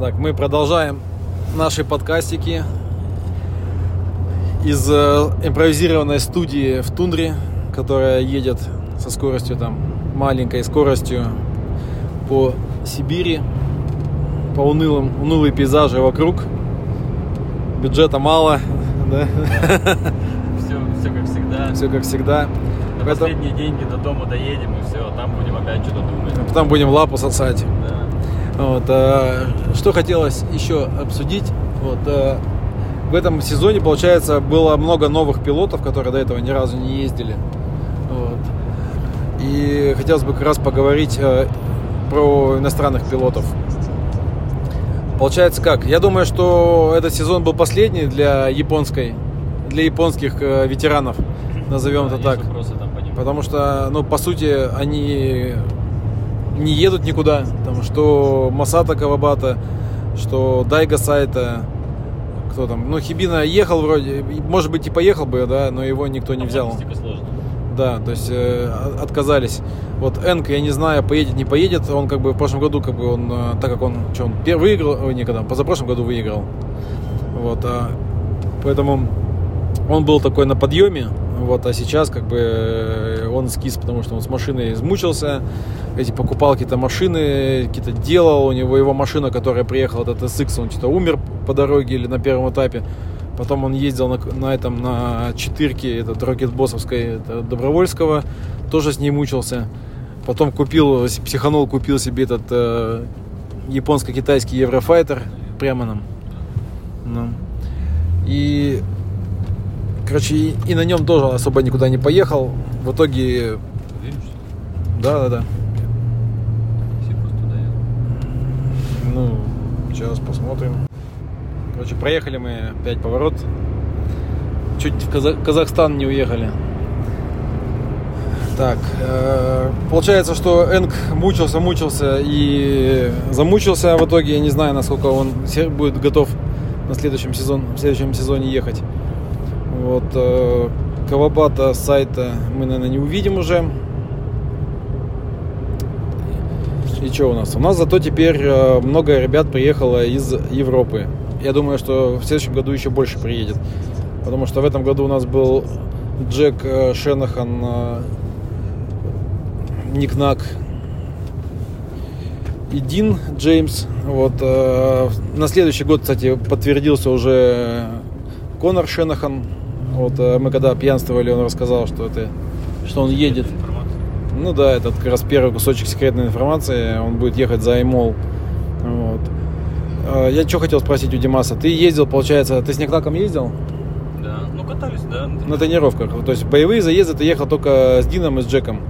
Так, мы продолжаем наши подкастики из э, импровизированной студии в тундре, которая едет со скоростью там маленькой скоростью по Сибири, по унылым, унылые пейзажи вокруг. Бюджета мало, да? Все, все как всегда. Все как всегда. На Поэтому- последние деньги до дома доедем и все, там будем опять что-то думать. Потом будем лапу сосать. Вот, э, что хотелось еще обсудить. Вот, э, в этом сезоне, получается, было много новых пилотов, которые до этого ни разу не ездили. Вот. И хотелось бы как раз поговорить э, про иностранных пилотов. Получается как? Я думаю, что этот сезон был последний для японской, для японских э, ветеранов, назовем Да, это так. Потому что, ну, по сути, они не едут никуда. Там, что Масата Кавабата, что Дайга Сайта, кто там, ну, Хибина ехал вроде, может быть, и поехал бы, да, но его никто не взял. Да, то есть э, от- отказались. Вот Энк, я не знаю, поедет, не поедет. Он как бы в прошлом году, как бы он, э, так как он, что он пер- выиграл, ой, никогда, позапрошлом году выиграл. Вот, а, поэтому он был такой на подъеме. Вот, а сейчас как бы э, он скис, потому что он с машиной измучился, эти покупал какие-то машины, какие-то делал, у него его машина, которая приехала, этот SX, он что-то умер по дороге или на первом этапе. Потом он ездил на, на этом, на четырке, этот рокетбоссовской это Добровольского, тоже с ней мучился. Потом купил, психанул, купил себе этот э, японско-китайский Еврофайтер прямо нам. Ну. И, короче, и, и на нем тоже особо никуда не поехал. В итоге, да, да, да. Ну, сейчас посмотрим. Короче, проехали мы опять поворот. Чуть в Каза- Казахстан не уехали. Так, э, получается, что Энг мучился, мучился и замучился в итоге. Я не знаю, насколько он будет готов на следующем сезон, в следующем сезоне ехать. Вот э, Кавабата сайта мы, наверное, не увидим уже. И что у нас? У нас зато теперь э, много ребят приехало из Европы. Я думаю, что в следующем году еще больше приедет. Потому что в этом году у нас был Джек э, Шенахан, э, Никнак и Дин Джеймс. Вот, на следующий год, кстати, подтвердился уже Конор Шенахан. Вот, э, мы когда пьянствовали, он рассказал, что это что он едет. Ну да, это как раз первый кусочек секретной информации. Он будет ехать за Аймол. Вот. А, Я что хотел спросить у Димаса. Ты ездил, получается, ты с Никлаком ездил Да. Ну катались, да. на тренировках? То есть боевые заезды ты ехал только с Дином и с Джеком.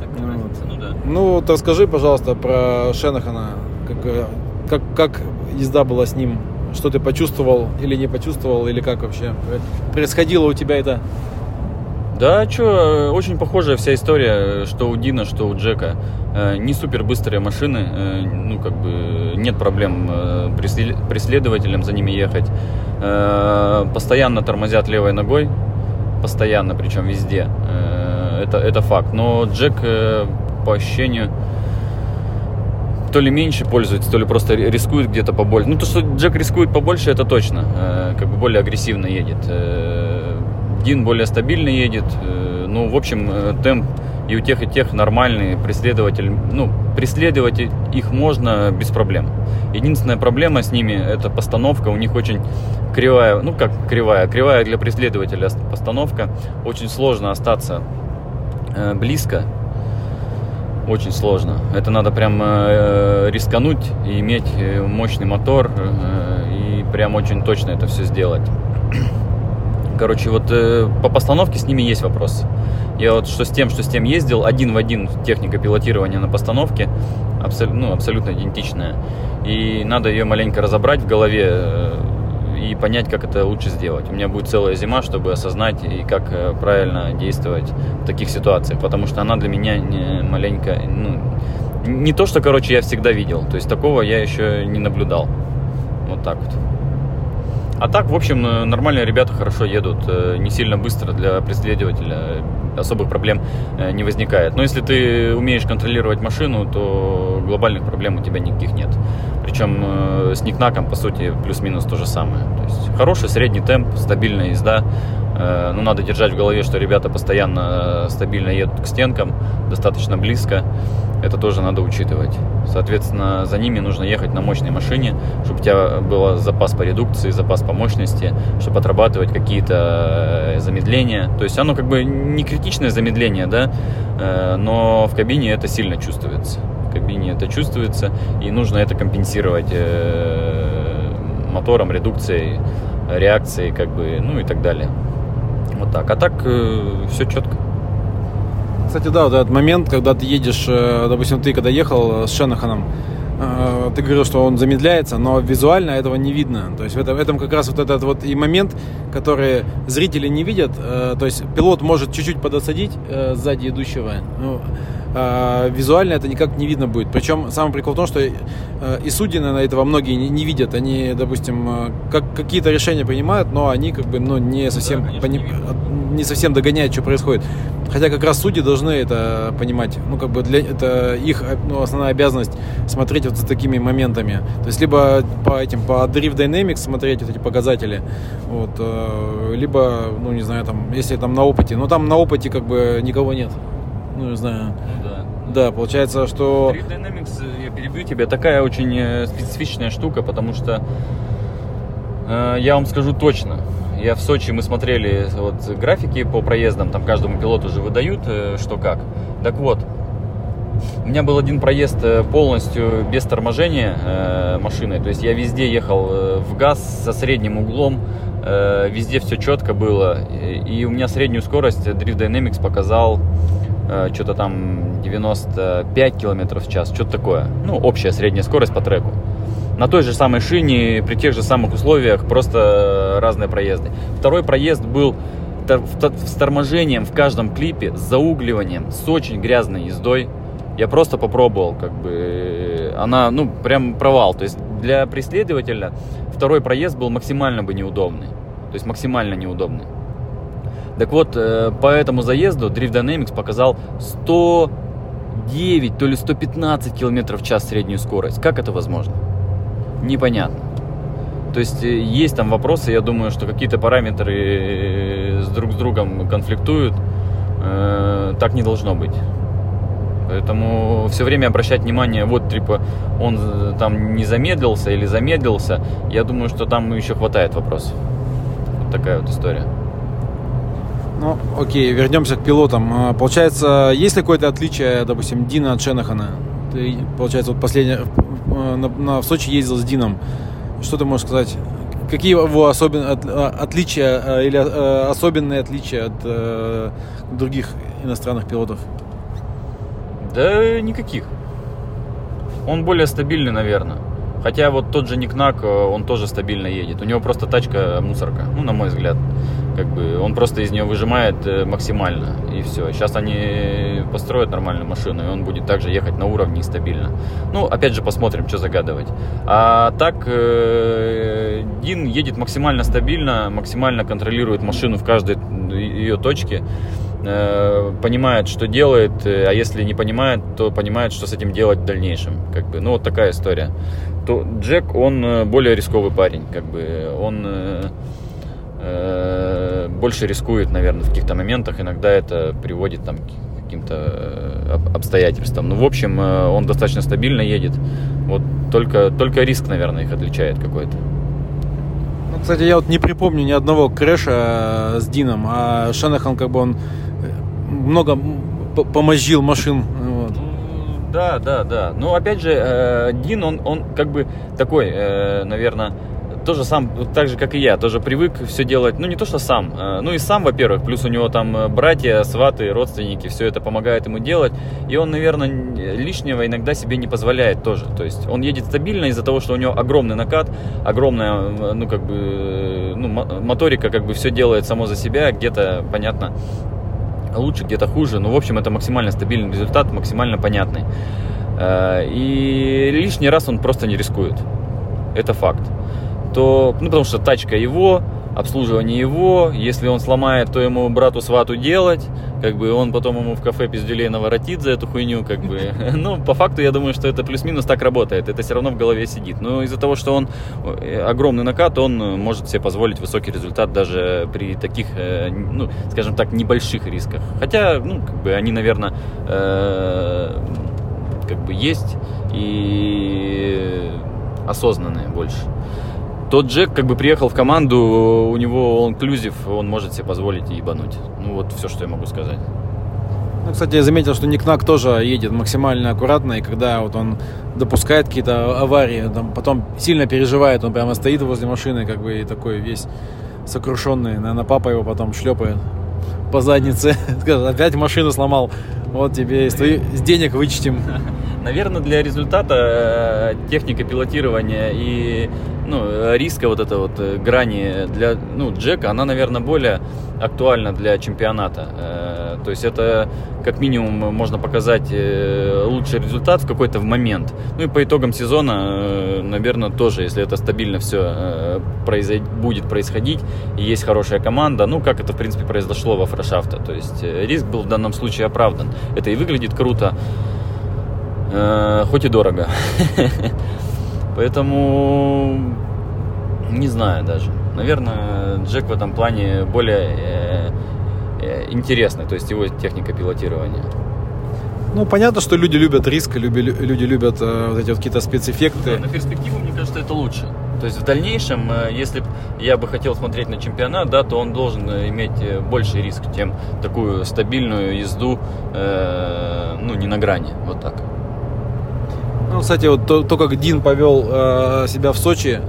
Так, Ну, разница, ну да. Ну, вот расскажи, пожалуйста, про Шенахана. Как, э, как, как езда была с ним? Что ты почувствовал или не почувствовал, или как вообще происходило у тебя это? Да, что, очень похожая вся история, что у Дина, что у Джека. Э, Не супер быстрые машины, э, ну как бы нет проблем э, пресле- преследователям за ними ехать. Э, Постоянно тормозят левой ногой, постоянно, причем везде. Э, Это, это факт. Но Джек э, по ощущению то ли меньше пользуется, то ли просто ри- рискует где-то побольше. Ну, то, что Джек рискует побольше, это точно. Э, Как бы более агрессивно едет. Э, Дин более стабильно едет. Э, Ну, в общем, э, темп и у тех, и тех нормальный. Преследователь, ну, преследовать их можно без проблем. Единственная проблема с ними – это постановка. У них очень кривая, ну, как кривая, кривая для преследователя ост- постановка. Очень сложно остаться э, близко очень сложно. Это надо прям э, рискануть и иметь э, мощный мотор э, и прям очень точно это все сделать. Короче, вот по постановке с ними есть вопрос. Я вот что с тем, что с тем ездил, один в один техника пилотирования на постановке, абсол- ну, абсолютно идентичная. И надо ее маленько разобрать в голове и понять, как это лучше сделать. У меня будет целая зима, чтобы осознать и как э, правильно действовать в таких ситуациях, потому что она для меня не маленько, ну, не то, что, короче, я всегда видел. То есть такого я еще не наблюдал. Вот так вот. А так, в общем, э, нормальные ребята хорошо едут, э, не сильно быстро для преследователя, особых проблем не возникает. Но если ты умеешь контролировать машину, то глобальных проблем у тебя никаких нет. Причем э, с Никнаком, по сути, плюс-минус то же самое. То есть хороший средний темп, стабильная езда. Э, ну, надо держать в голове, что ребята постоянно э, стабильно едут к стенкам, достаточно близко. Это тоже надо учитывать. Соответственно, за ними нужно ехать на мощной машине, чтобы у тебя был запас по редукции, запас по мощности, чтобы отрабатывать какие-то замедления. То есть оно как бы не критичное замедление, да, но в кабине это сильно чувствуется. Кабине это чувствуется, и нужно это компенсировать мотором, редукцией, реакцией, как бы, ну и так далее. Вот так. А так э, все четко. Кстати, да, вот этот момент, когда ты едешь, э, допустим, ты когда ехал с Шенаханом, э, ты говорил, что он замедляется, но визуально этого не видно. То есть в этом, в этом как раз вот этот вот и момент, который зрители не видят. Э, то есть пилот может чуть-чуть подосадить э, сзади идущего. Ну, э, визуально это никак не видно будет. Причем самый прикол в том, что э, и судьи, наверное, этого многие не, не видят. Они, допустим, э, как, какие-то решения принимают, но они как бы ну, не совсем да, пони, не совсем догоняют, что происходит. Хотя как раз судьи должны это понимать. Ну, как бы для это их ну, основная обязанность смотреть вот за такими моментами. То есть либо по этим по Drift Dynamics смотреть вот эти показатели, вот, э, либо, ну, не знаю, там, если там на опыте. Но там на опыте как бы никого нет ну, не знаю. Ну, да. Да, получается, что... 3 Dynamics, э, я перебью тебя, такая очень э, специфичная штука, потому что э, я вам скажу точно, я в Сочи, мы смотрели вот графики по проездам, там каждому пилоту уже выдают, э, что как. Так вот, у меня был один проезд э, полностью без торможения э, машины, то есть я везде ехал в газ со средним углом, э, везде все четко было, и у меня среднюю скорость Drift Dynamics показал Э, что-то там 95 км в час, что-то такое. Ну, общая средняя скорость по треку. На той же самой шине, при тех же самых условиях, просто разные проезды. Второй проезд был с торможением в каждом клипе, с заугливанием, с очень грязной ездой. Я просто попробовал, как бы, она, ну, прям провал. То есть для преследователя второй проезд был максимально бы неудобный. То есть максимально неудобный. Так вот, э, по этому заезду Drift Dynamics показал 109, то ли 115 км в час среднюю скорость. Как это возможно? Непонятно. То есть э, есть там вопросы, я думаю, что какие-то параметры э, с друг с другом конфликтуют. Так не должно быть. Поэтому все время обращать внимание, вот, типа, он там не замедлился или замедлился, я думаю, что там еще хватает вопросов. Вот такая вот история. Ну, окей, вернемся к пилотам. А, получается, есть ли какое-то отличие, допустим, Дина от Шенахана? Ты, получается, вот последний на, на, в Сочи ездил с Дином. Что ты можешь сказать? Какие его особен, от, а, отличия а, или особенные отличия от э, других иностранных пилотов? Да никаких. Он более стабильный, наверное. Хотя вот тот же Никнак, он тоже стабильно едет. У него просто тачка мусорка, ну, на мой взгляд как бы он просто из нее выжимает э, максимально и все. Сейчас они построят нормальную машину, и он будет также ехать на уровне и стабильно. Ну, опять же, посмотрим, что загадывать. А так э, Дин едет максимально стабильно, максимально контролирует машину в каждой ее точке э, понимает, что делает, а если не понимает, то понимает, что с этим делать в дальнейшем. Как бы, ну вот такая история. То Джек, он более рисковый парень, как бы, он Э, больше рискует, наверное, в каких-то моментах. Иногда это приводит там, к каким-то э, обстоятельствам. Ну, в общем, э, он достаточно стабильно едет. Вот только, только риск, наверное, их отличает какой-то. Ну, кстати, я вот не припомню ни одного крэша с Дином, а Шенахан как бы он много помозжил машин. Вот. Ну, да, да, да. Ну, опять же, Дин, он, он как бы такой, наверное, тоже сам, так же, как и я, тоже привык все делать, ну, не то, что сам, э, ну, и сам, во-первых, плюс у него там э, братья, сваты, родственники, все это помогает ему делать, и он, наверное, лишнего иногда себе не позволяет тоже, то есть он едет стабильно из-за того, что у него огромный накат, огромная, э, ну, как бы, ну, моторика, как бы все делает само за себя, где-то, понятно, лучше, где-то хуже, но, в общем, это максимально стабильный результат, максимально понятный. И лишний раз он просто не рискует. Это факт то, ну, потому что тачка его, обслуживание его. Если он сломает, то ему брату свату делать. Как бы он потом ему в кафе пиздюлей наворотит за эту хуйню. Как бы. Ну, по факту, я думаю, что это плюс-минус так работает. Это все равно в голове сидит. Но из-за того, что он э, огромный накат, он может себе позволить высокий результат даже при таких, э, ну, скажем так, небольших рисках. Хотя, ну, как бы они, наверное, э, как бы есть и осознанные больше. Тот Джек как бы приехал в команду, у него он инклюзив, он может себе позволить ебануть. Ну вот все, что я могу сказать. Ну, кстати, я заметил, что Никнак тоже едет максимально аккуратно, и когда вот он допускает какие-то аварии, там, потом сильно переживает, он прямо стоит возле машины, как бы и такой весь сокрушенный. Наверное, папа его потом шлепает по заднице. Опять машину сломал. Вот тебе из, твоих, из денег вычтем. Наверное, для результата э, техника пилотирования и ну, риска вот это вот э, грани для ну, Джека, она, наверное, более актуальна для чемпионата. Э, то есть это как минимум можно показать лучший результат в какой-то момент. Ну и по итогам сезона, наверное, тоже, если это стабильно все произойд... будет происходить, и есть хорошая команда, ну как это в принципе произошло во Фрошафта. То есть риск был в данном случае оправдан. Это и выглядит круто, э, хоть и дорого. Поэтому не знаю даже. Наверное, Джек в этом плане более э, э, интересный, то есть его техника пилотирования. Ну, понятно, что люди любят риск, люди, люди любят э, вот эти вот какие-то спецэффекты. Да, на перспективу, мне кажется, это лучше. То есть в дальнейшем, э, если я бы хотел смотреть на чемпионат, да, то он должен э, иметь э, больший риск, чем такую стабильную езду, э, ну, не на грани, вот так. Ну, кстати, вот то, то как Дин повел э, себя в Сочи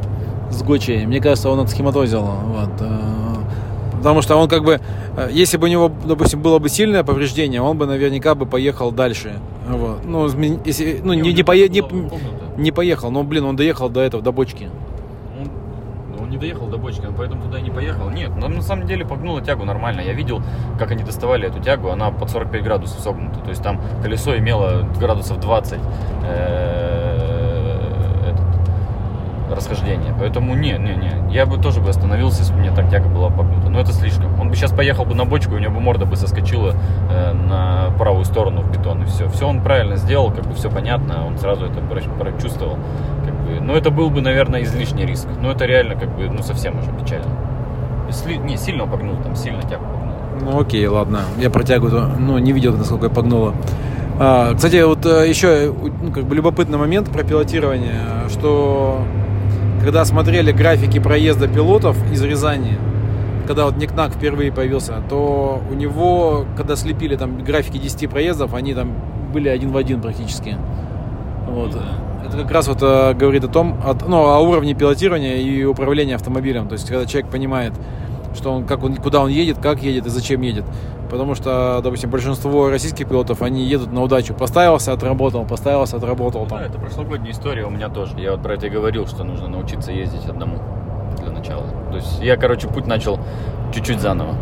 с Гочей, мне кажется, он отсхематозил. Вот, э, потому что он как бы, э, если бы у него, допустим, было бы сильное повреждение, он бы наверняка бы поехал дальше. Вот. Ну, если, ну, не, не, пое, не, не поехал, но, блин, он доехал до этого, до бочки не доехал до бочки, поэтому туда и не поехал. Нет, нам на самом деле погнула тягу нормально. Я видел, как они доставали эту тягу, она под 45 градусов согнута. То есть там колесо имело градусов 20 расхождение. Поэтому не, не, не. Я бы тоже бы остановился, если бы мне так тяга была погнута. Но это слишком. Он бы сейчас поехал бы на бочку, и у него бы морда бы соскочила э, на правую сторону в бетон, и все. Все он правильно сделал, как бы все понятно, он сразу это прочувствовал. Бы. Но это был бы, наверное, излишний риск. Но это реально как бы, ну, совсем уже печально. Если, не, сильно погнул, там сильно тягу погнул. Ну окей, ладно. Я про тягу ну, не видел, насколько я погнула. А, кстати, вот э, еще ну, как бы любопытный момент про пилотирование, что когда смотрели графики проезда пилотов из Рязани, когда вот Никнак впервые появился, то у него, когда слепили там графики 10 проездов, они там были один в один практически. Вот. Это как раз вот э, говорит о том, от, ну, о уровне пилотирования и управления автомобилем. То есть, когда человек понимает, что он, как он, куда он едет, как едет и зачем едет. Потому что, допустим, большинство российских пилотов, они едут на удачу. Поставился, отработал, поставился, отработал. Там. Да, это прошлогодняя история у меня тоже. Я вот про это и говорил, что нужно научиться ездить одному для начала. То есть я, короче, путь начал чуть-чуть заново.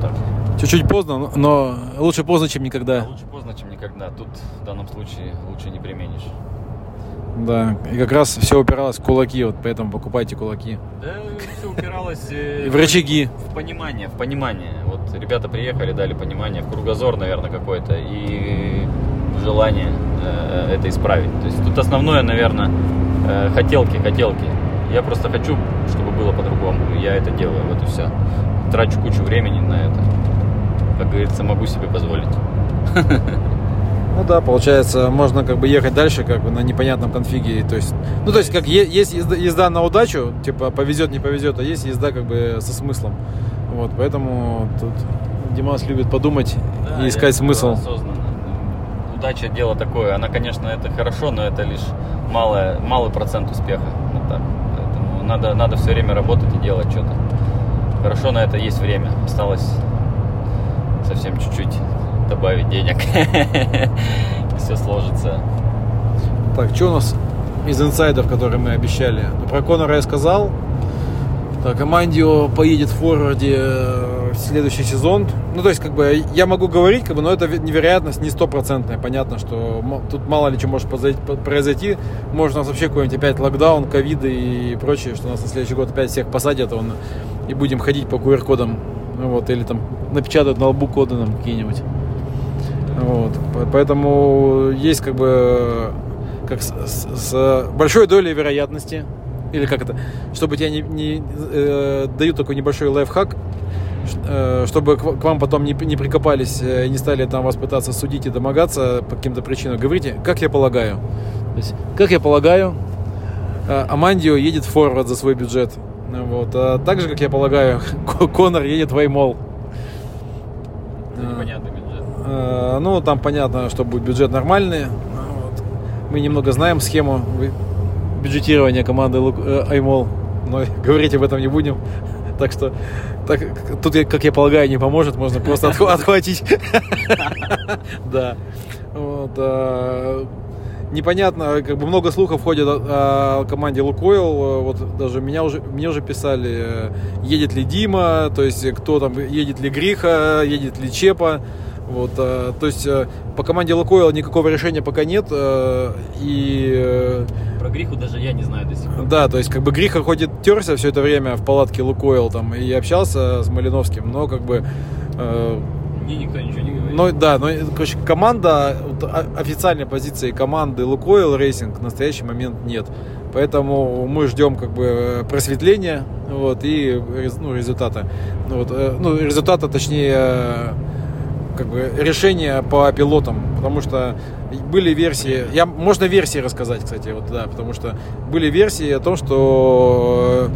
Вот Чуть-чуть поздно, но лучше поздно, чем никогда. Да, лучше поздно, чем никогда. Тут в данном случае лучше не применишь. Да, и как раз все упиралось в кулаки, вот поэтому покупайте кулаки. Да, все упиралось э, в рычаги. В понимание, в понимание. Вот ребята приехали, дали понимание, в кругозор, наверное, какой-то, и желание э, это исправить. То есть тут основное, наверное, э, хотелки, хотелки. Я просто хочу, чтобы было по-другому. Я это делаю, вот и все. Трачу кучу времени на это. Как говорится, могу себе позволить. Ну да, получается, можно как бы ехать дальше как бы на непонятном конфиге. То есть, ну то есть как есть езда, на удачу, типа повезет, не повезет, а есть езда как бы со смыслом. Вот, поэтому тут Димас любит подумать да, и искать смысл. Осознанно. Удача дело такое. Она, конечно, это хорошо, но это лишь малое, малый процент успеха. Вот так. Поэтому надо, надо все время работать и делать что-то. Хорошо, на это есть время. Осталось совсем чуть-чуть добавить денег. Все сложится. Так, что у нас из инсайдов, которые мы обещали? Ну, про Конора я сказал. Так, Амандио поедет в форварде э, в следующий сезон. Ну, то есть, как бы, я могу говорить, как бы, но это невероятность не стопроцентная. Понятно, что тут мало ли что может произойти. Может, у нас вообще какой-нибудь опять локдаун, ковиды и прочее, что нас на следующий год опять всех посадят, он и будем ходить по QR-кодам, вот, или там напечатать на лбу коды нам какие-нибудь. Вот. Поэтому есть как бы как с, с, с большой долей вероятности, или как это, чтобы тебя не, не э, дают такой небольшой лайфхак, э, чтобы к, к вам потом не, не прикопались э, и не стали там вас пытаться судить и домогаться по каким-то причинам. Говорите, как я полагаю. То есть, как я полагаю, э, Амандио едет форвард за свой бюджет. Вот. А так же, как я полагаю, Конор едет в Аймол. Непонятный бюджет. Э, ну, там понятно, что будет бюджет нормальный. Мы немного знаем схему бюджетирования команды э, Аймол, но говорить об этом не будем. Так что так, тут, как я полагаю, не поможет, можно просто отхватить. Да. А, непонятно, как бы много слухов ходит о, команде Лукойл. Вот даже меня уже, мне уже писали, едет ли Дима, то есть кто там, едет ли Гриха, едет ли Чепа. Вот, э, то есть э, по команде Лукойл никакого решения пока нет. Э, и... Э, Про Гриху даже я не знаю до сих пор. Да, то есть как бы Гриха ходит терся все это время в палатке Лукойл там и общался с Малиновским, но как бы... Э, Мне никто ничего не говорит. Ну да, но короче, команда, вот, официальной позиции команды Лукойл Racing в настоящий момент нет. Поэтому мы ждем как бы просветления вот, и ну, результата. Ну, вот, э, ну, результата, точнее, как бы решение по пилотам, потому что были версии, я, можно версии рассказать, кстати, вот да, потому что были версии о том, что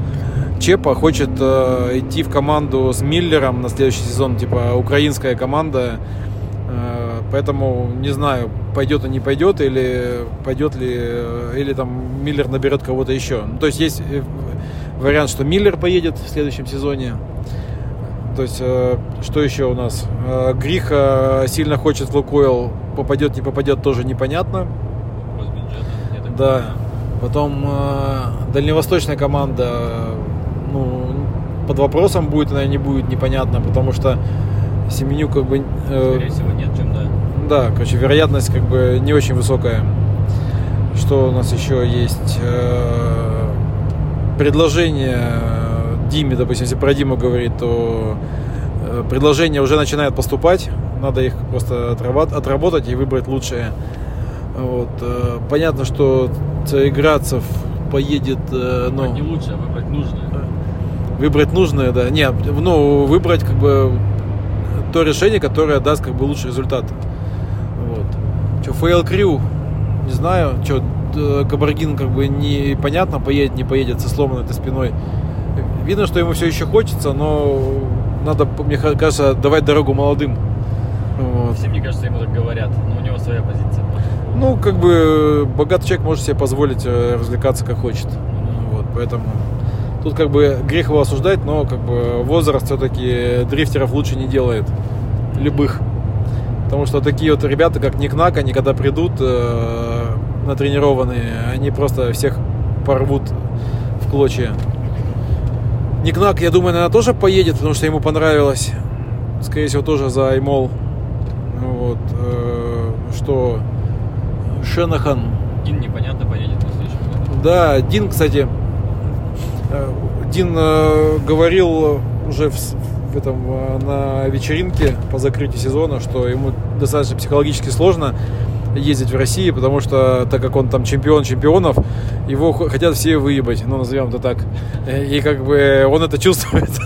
Чепа хочет э, идти в команду с Миллером на следующий сезон, типа украинская команда, э, поэтому не знаю, пойдет он не пойдет или пойдет ли, э, или там Миллер наберет кого-то еще. Ну, то есть есть э, вариант, что Миллер поедет в следующем сезоне. То есть, э, что еще у нас? Э, Гриха сильно хочет в Лукойл, попадет, не попадет, тоже непонятно. Бюджета, да. Потом э, дальневосточная команда, ну, под вопросом будет она не будет, непонятно, потому что Семенюк как бы... Э, Скорее всего, нет, чем да. Да, короче, вероятность как бы не очень высокая. Что у нас еще есть? Э, предложение Диме, допустим, если про Диму говорить, то э, предложения уже начинают поступать, надо их просто отработать и выбрать лучшее. Вот. Э, понятно, что Цареградцев поедет... Э, ну, не лучшее, а выбрать нужное. Выбрать нужное, да. Нет, ну, выбрать как бы то решение, которое даст как бы лучший результат. Вот. Что, Фейл Крю, не знаю, что, Кабаргин как бы непонятно, поедет, не поедет со сломанной этой спиной. Видно, что ему все еще хочется, но надо, мне кажется, давать дорогу молодым. Вот. Все, мне кажется, ему так говорят, но у него своя позиция. Ну, как бы богатый человек может себе позволить э, развлекаться как хочет. Вот, поэтому тут как бы грех его осуждать, но как бы возраст все-таки дрифтеров лучше не делает. Любых. Потому что такие вот ребята, как Никнак, они когда придут э, натренированные, они просто всех порвут в клочья. Никнак, я думаю, наверное, тоже поедет, потому что ему понравилось. Скорее всего, тоже за Аймол. Вот. Э, что Шенахан. Дин непонятно поедет на следующем году. Да, Дин, кстати, э, Дин э, говорил уже в, в этом на вечеринке по закрытию сезона, что ему достаточно психологически сложно ездить в России, потому что, так как он там чемпион чемпионов, его хотят все выебать, ну, назовем это так. И как бы он это чувствует.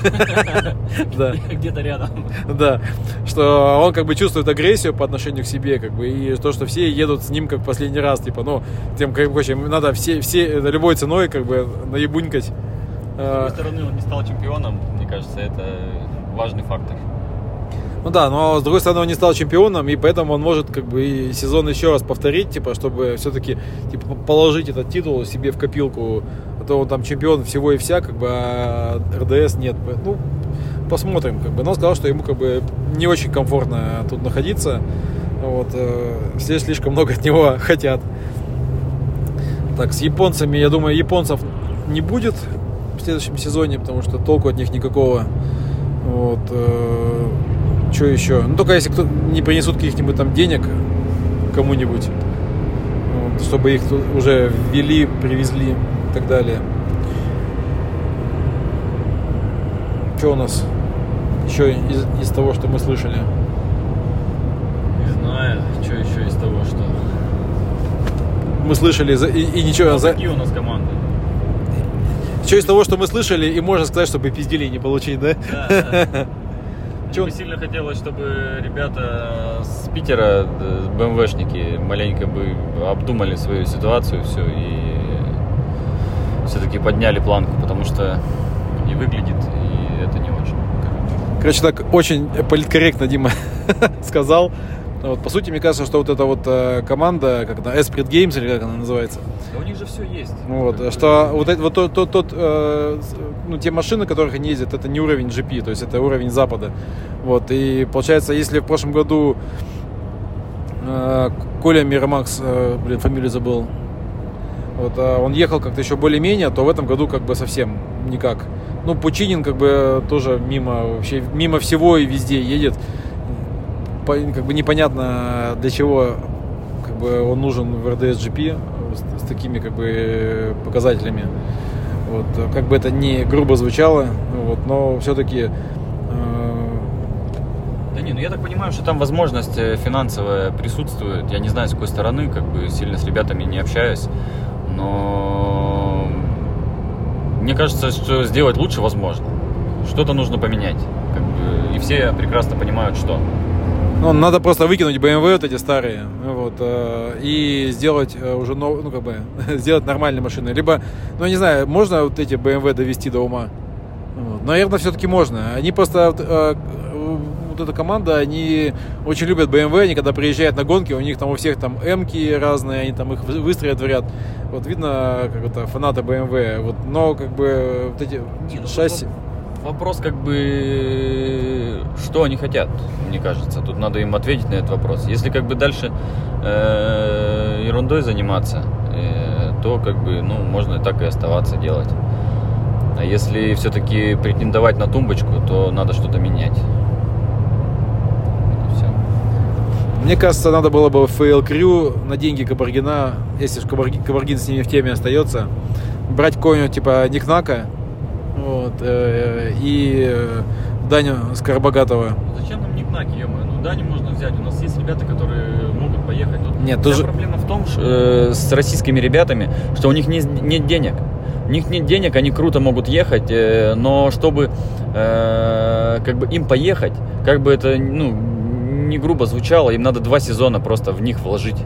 Да. Где-то рядом. Да. Что он как бы чувствует агрессию по отношению к себе, как бы, и то, что все едут с ним как последний раз, типа, ну, тем, как бы, надо все, все, любой ценой, как бы, наебунькать. С другой стороны, он не стал чемпионом, мне кажется, это важный фактор. Ну да, но с другой стороны он не стал чемпионом, и поэтому он может как бы и сезон еще раз повторить, типа, чтобы все-таки типа, положить этот титул себе в копилку. А то он там чемпион всего и вся, как бы, а РДС нет. Ну, посмотрим, как бы. Но он сказал, что ему как бы не очень комфортно тут находиться. Вот, э, все слишком много от него хотят. Так, с японцами, я думаю, японцев не будет в следующем сезоне, потому что толку от них никакого. Вот, э, что еще? Ну, только если кто не принесут каких-нибудь там денег кому-нибудь, чтобы их уже ввели, привезли и так далее. Что у нас еще из, из того, что мы слышали? Не знаю, что еще из того, что... Мы слышали и, и ничего. Ну, за- Какие у нас команды? Что из того, что мы слышали, и можно сказать, чтобы пизделей не получить, да? Да, да. Чё- Мне бы сильно хотелось, чтобы ребята с Питера, э, БМВшники, маленько бы обдумали свою ситуацию все и все-таки подняли планку, потому что не выглядит, и это не очень. Короче, так очень политкорректно Дима сказал. Вот, по сути, мне кажется, что вот эта вот э, команда, как она, Esprit Games, или как она называется, же все есть. вот, Как бы, что вот, эти- вот тот, тот, тот, э, ну, те машины, на которых они ездят, это не уровень GP, то есть это уровень Запада. Вот, и получается, если в прошлом году э, Коля Миромакс, э, блин, фамилию забыл, вот, а он ехал как-то еще более-менее, то в этом году как бы совсем никак. Ну, Пучинин как бы тоже мимо, вообще мимо всего и везде едет. По- как бы непонятно для чего как бы он нужен в RDS-GP с, с такими как бы показателями. Вот, как бы это не грубо звучало, вот, но все-таки Да не, ну я так понимаю, что там возможность э, финансовая присутствует. Я не знаю, с какой стороны, как бы сильно с ребятами не общаюсь. Но мне кажется, что сделать лучше возможно. Что-то нужно поменять. Как бы, и все прекрасно понимают, что. Ну, надо просто выкинуть BMW вот эти старые, вот, э, и сделать э, уже, нов- ну, как бы, сделать нормальные машины. Либо, ну, не знаю, можно вот эти BMW довести до ума? Вот. Наверное, все-таки можно. Они просто, вот, э, вот эта команда, они очень любят BMW, они когда приезжают на гонки, у них там у всех там М-ки разные, они там их вы- выстроят в ряд. Вот видно, как это, фанаты BMW. Вот, но, как бы, вот эти Не, ну, шасси... Вопрос как бы, что они хотят, мне кажется. Тут надо им ответить на этот вопрос. Если как бы дальше э, ерундой заниматься, э, то как бы, ну, можно так и оставаться делать. А если все-таки претендовать на тумбочку, то надо что-то менять. Мне кажется, надо было бы FL Crew на деньги Кабаргина, если Кабаргин, Кабаргин с ними в теме остается, брать какого-нибудь типа Никнака вот, э, и э, Даню Скоробогатого. Ну, Зачем нам Никнаки, ё Ну, Дани можно взять. У нас есть ребята, которые могут поехать. Тут Нет, тоже- проблема в том, что, э, с российскими ребятами, что у них не- нет денег. У них нет денег, они круто могут ехать, э, но чтобы э, как бы им поехать, как бы это ну, не грубо звучало, им надо два сезона просто в них вложить.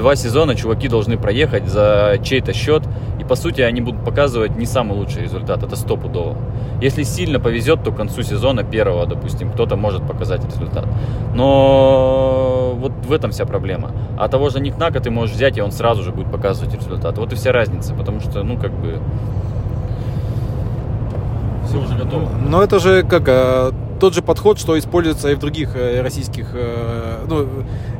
Два сезона чуваки должны проехать за чей-то счет, и по сути они будут показывать не самый лучший результат, это стопудово. Если сильно повезет, то к концу сезона первого, допустим, кто-то может показать результат. Но вот в этом вся проблема. А того же Никнака ты можешь взять, и он сразу же будет показывать результат. Вот и вся разница, потому что, ну, как бы... Все уже готово. Но это же как э, тот же подход, что используется и в других э, российских э, ну,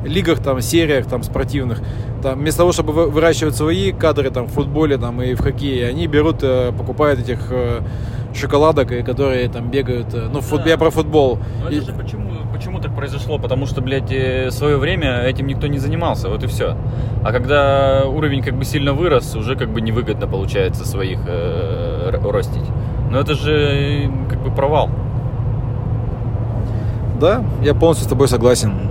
лигах, там, сериях там, спортивных. Там, вместо того, чтобы вы- выращивать свои кадры там, в футболе там, и в хоккее, они берут, э, покупают этих э, шоколадок, и которые там бегают. э, ну, в фут- Да. я про футбол. Ну И- это же почему, почему так произошло? Потому что, блядь, в свое время этим никто не занимался, вот и все. А когда уровень как бы сильно вырос, уже как бы невыгодно получается своих э, ростить. Но это же как бы провал. Да, я полностью с тобой согласен.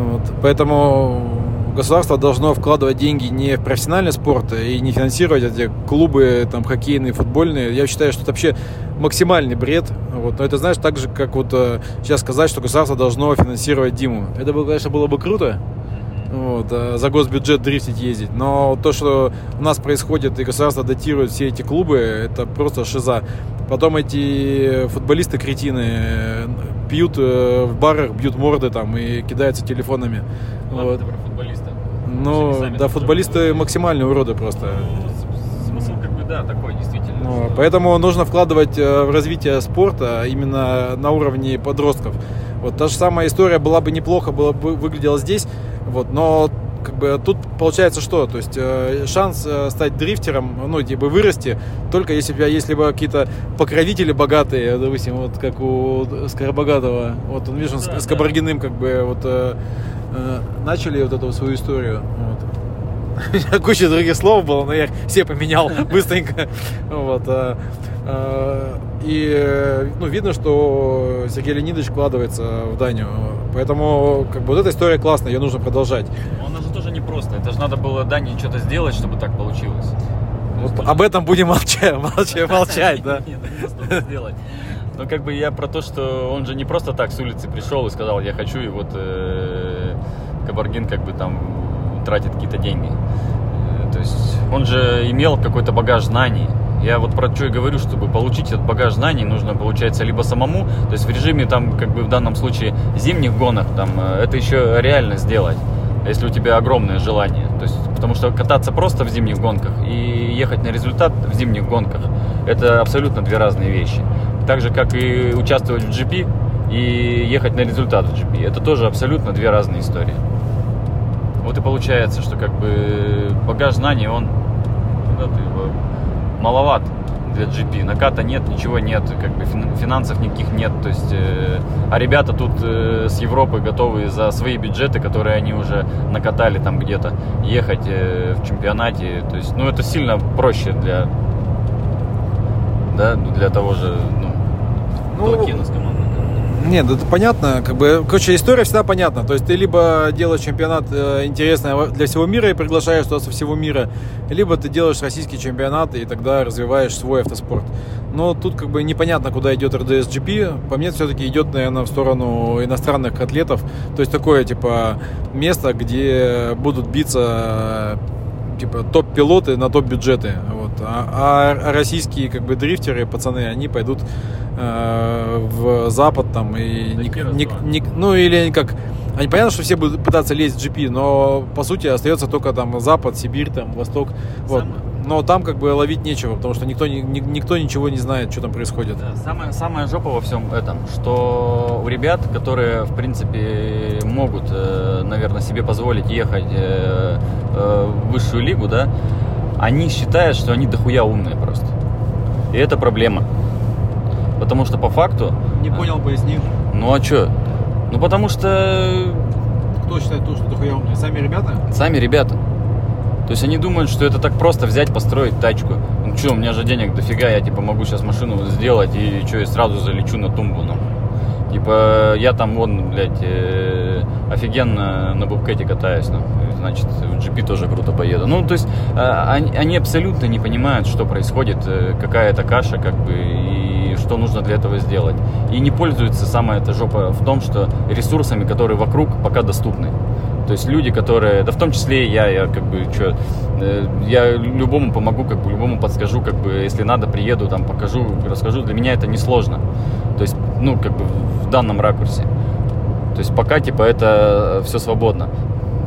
Вот. Поэтому государство должно вкладывать деньги не в профессиональный спорт и не финансировать эти клубы там хоккейные, футбольные. Я считаю, что это вообще максимальный бред. Вот. Но это знаешь, так же, как вот э, сейчас сказать, что государство должно финансировать Диму. Это, бы, конечно, было бы круто. Вот, э, за госбюджет дрифтить ездить. Но то, что у нас происходит, и государство датирует все эти клубы, это просто шиза. Потом эти футболисты кретины э, пьют э, в барах, бьют морды там и кидаются телефонами. Ладно, Вот. это про футболиста. Ну, да, футболисты максимальные уроды просто. Ну, смысл как бы, да, такой, действительно. Ну, что- поэтому нужно вкладывать э, в развитие спорта именно на уровне подростков. Вот та же самая история была бы неплохо, было бы выглядела здесь, вот, но как бы тут получается что? То есть э, шанс э, стать дрифтером, ну, типа вырасти, только если у тебя есть либо какие-то покровители богатые, допустим, вот как у Скоробогатого, вот он, видишь, он с- Да, с да. Кабаргиным как бы вот э, э, начали вот эту свою историю. Вот. Куча других слов было, но я их все поменял быстренько. Вот. И ну, видно, что Сергей Леонидович вкладывается в Данию. Поэтому как бы вот эта история классная, ее нужно продолжать. Она же тоже непросто. Это же надо было Дании что-то сделать, чтобы так получилось. Вот об этом будем молчать, молчать, молчать да. Нет, сделать. Но как бы я про то, что он же не просто так с улицы пришел и сказал, я хочу, и вот э, Кабаргин как бы там тратит какие-то деньги. Э, то есть он же имел какой-то багаж знаний. Я вот про что и говорю, чтобы получить этот багаж знаний, нужно, получается, либо самому, то есть в режиме, там, как бы в данном случае, зимних гонок, там, э, это еще реально сделать, если у тебя огромное желание. То есть, потому что кататься просто в зимних гонках и ехать на результат в зимних гонках, это абсолютно две разные вещи. Так же, как и участвовать в GP и ехать на результат в GP. Это тоже абсолютно две разные истории. Вот и получается, что как бы багаж знаний, он куда ты его маловат для GP. Наката нет, ничего нет, как бы финансов никаких нет. То есть, э, а ребята тут э, с Европы готовы за свои бюджеты, которые они уже накатали там где-то, ехать э, в чемпионате. То есть, ну это сильно проще для, да, для того же, ну, ну, Толкина. Нет, это понятно. Как бы, короче, история всегда понятна. То есть ты либо делаешь чемпионат э, интересный для всего мира и приглашаешь туда со всего мира, либо ты делаешь российский чемпионат и тогда развиваешь свой автоспорт. Но тут как бы непонятно, куда идет RDSGP. По мне, все-таки идет, наверное, в сторону иностранных атлетов. То есть такое, типа, место, где будут биться типа топ-пилоты на топ-бюджеты. Вот. А, а российские как бы дрифтеры, пацаны, они пойдут э, в Запад там и не, не, не, ну или как они понятно, что все будут пытаться лезть в GP, но по сути остается только там Запад, Сибирь, там Восток. Вот. Но там как бы ловить нечего, потому что никто, ни, никто ничего не знает, что там происходит. Да, самая, самая жопа во всем этом, что у ребят, которые, в принципе, могут, э, наверное, себе позволить ехать э, э, в высшую лигу, да, они считают, что они дохуя умные просто. И это проблема. Потому что по факту... Не понял, поясни. Ну а что? Ну потому что... Кто считает то, что дохуя умные? Сами ребята? Сами ребята. То есть они думают, что это так просто взять, построить тачку. Ну что, у меня же денег дофига, я типа могу сейчас машину сделать и что, я сразу залечу на тумбу. Ну. Типа я там вон, блядь, э, офигенно на бубкете катаюсь. Ну значит, в GP тоже круто поеду. Ну, то есть а, они, они абсолютно не понимают, что происходит, э, какая это каша, как бы, и что нужно для этого сделать. И не пользуются, самая эта жопа в том, что ресурсами, которые вокруг, пока доступны. То есть люди, которые, да в том числе и я, я как бы, что, э, я любому помогу, как бы, любому подскажу, как бы, если надо, приеду, там, покажу, расскажу. Для меня это несложно. То есть, ну, как бы в данном ракурсе. То есть пока, типа, это все свободно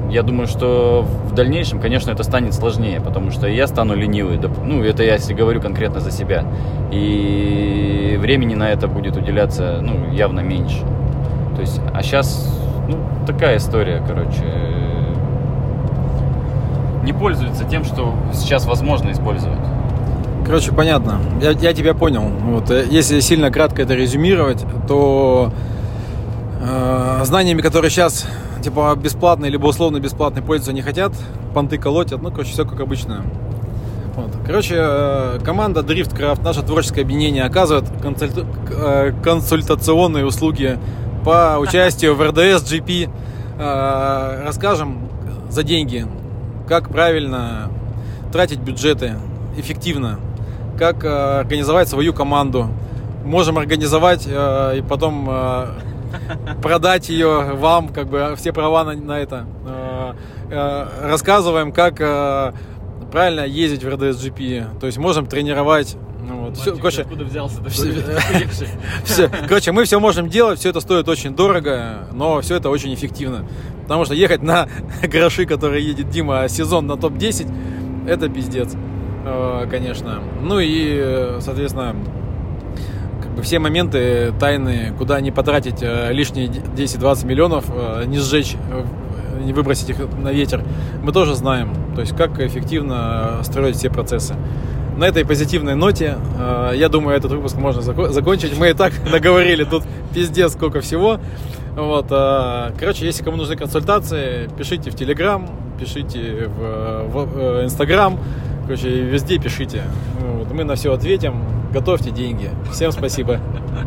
я думаю, что в дальнейшем, конечно, это станет сложнее, потому что я стану ленивый. Ну, это я если говорю конкретно за себя. И времени на это будет уделяться, ну, явно меньше. То есть, а сейчас, ну, такая история, короче. Не пользуется тем, что сейчас возможно использовать. Короче, понятно. Я, я тебя понял. Вот, э, если сильно кратко это резюмировать, то э, знаниями, которые сейчас типа бесплатный либо условно бесплатный пользоваться не хотят, понты колотят, ну, короче, все как обычно. Вот. Короче, э, команда DriftCraft, наше творческое объединение, оказывает консульта- э, консультационные услуги по участию в РДС GP. Э, расскажем за деньги, как правильно тратить бюджеты эффективно, как организовать свою команду. Можем организовать и потом продать ее вам, как бы все права на, на это. Рассказываем, как правильно ездить в RDSGP. То есть можем тренировать ну, вот. все, короче, откуда взялся все, все, короче, мы все можем делать, все это стоит очень дорого, но все это очень эффективно. Потому что ехать на гроши, которые едет Дима, сезон на топ-10, это пиздец, конечно. Ну и, соответственно, все моменты тайны, куда не потратить э, лишние 10-20 миллионов, э, не сжечь, э, не выбросить их на ветер, мы тоже знаем. То есть как эффективно строить все процессы. На этой позитивной ноте, я думаю, этот выпуск можно закончить. Мы и так наговорили тут пиздец сколько всего. Вот, короче, если кому нужны консультации, пишите в Телеграм, пишите в Инстаграм, Короче, везде пишите. Вот, мы на все ответим. Готовьте деньги. Всем спасибо.